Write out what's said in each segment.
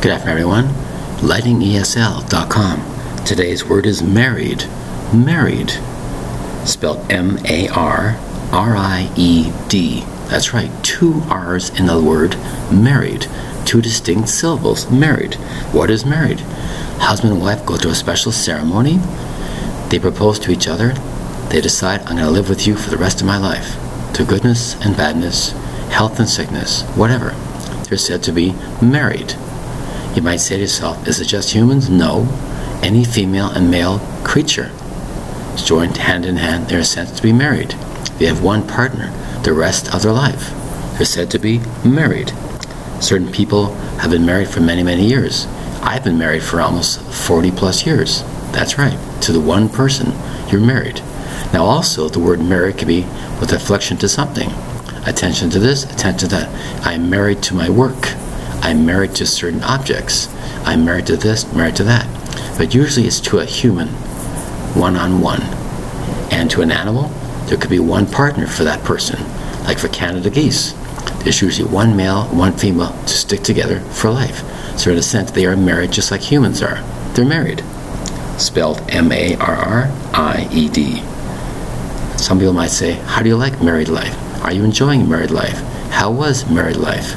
Good afternoon, everyone. LightningESL.com. Today's word is married. Married. Spelled M A R R I E D. That's right, two R's in the word married. Two distinct syllables. Married. What is married? Husband and wife go to a special ceremony. They propose to each other. They decide, I'm going to live with you for the rest of my life. To goodness and badness, health and sickness, whatever. They're said to be married. You might say to yourself, is it just humans? No. Any female and male creature is joined hand in hand. They're said to be married. They have one partner the rest of their life. They're said to be married. Certain people have been married for many, many years. I've been married for almost 40 plus years. That's right. To the one person, you're married. Now, also, the word married can be with affliction to something. Attention to this, attention to that. I'm married to my work. I'm married to certain objects. I'm married to this, married to that. But usually it's to a human, one on one. And to an animal, there could be one partner for that person. Like for Canada geese, there's usually one male, one female to stick together for life. So, in a sense, they are married just like humans are. They're married. Spelled M A R R I E D. Some people might say, How do you like married life? Are you enjoying married life? How was married life?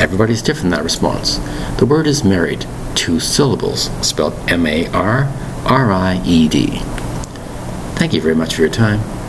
Everybody's different in that response. The word is married, two syllables, spelled M A R R I E D. Thank you very much for your time.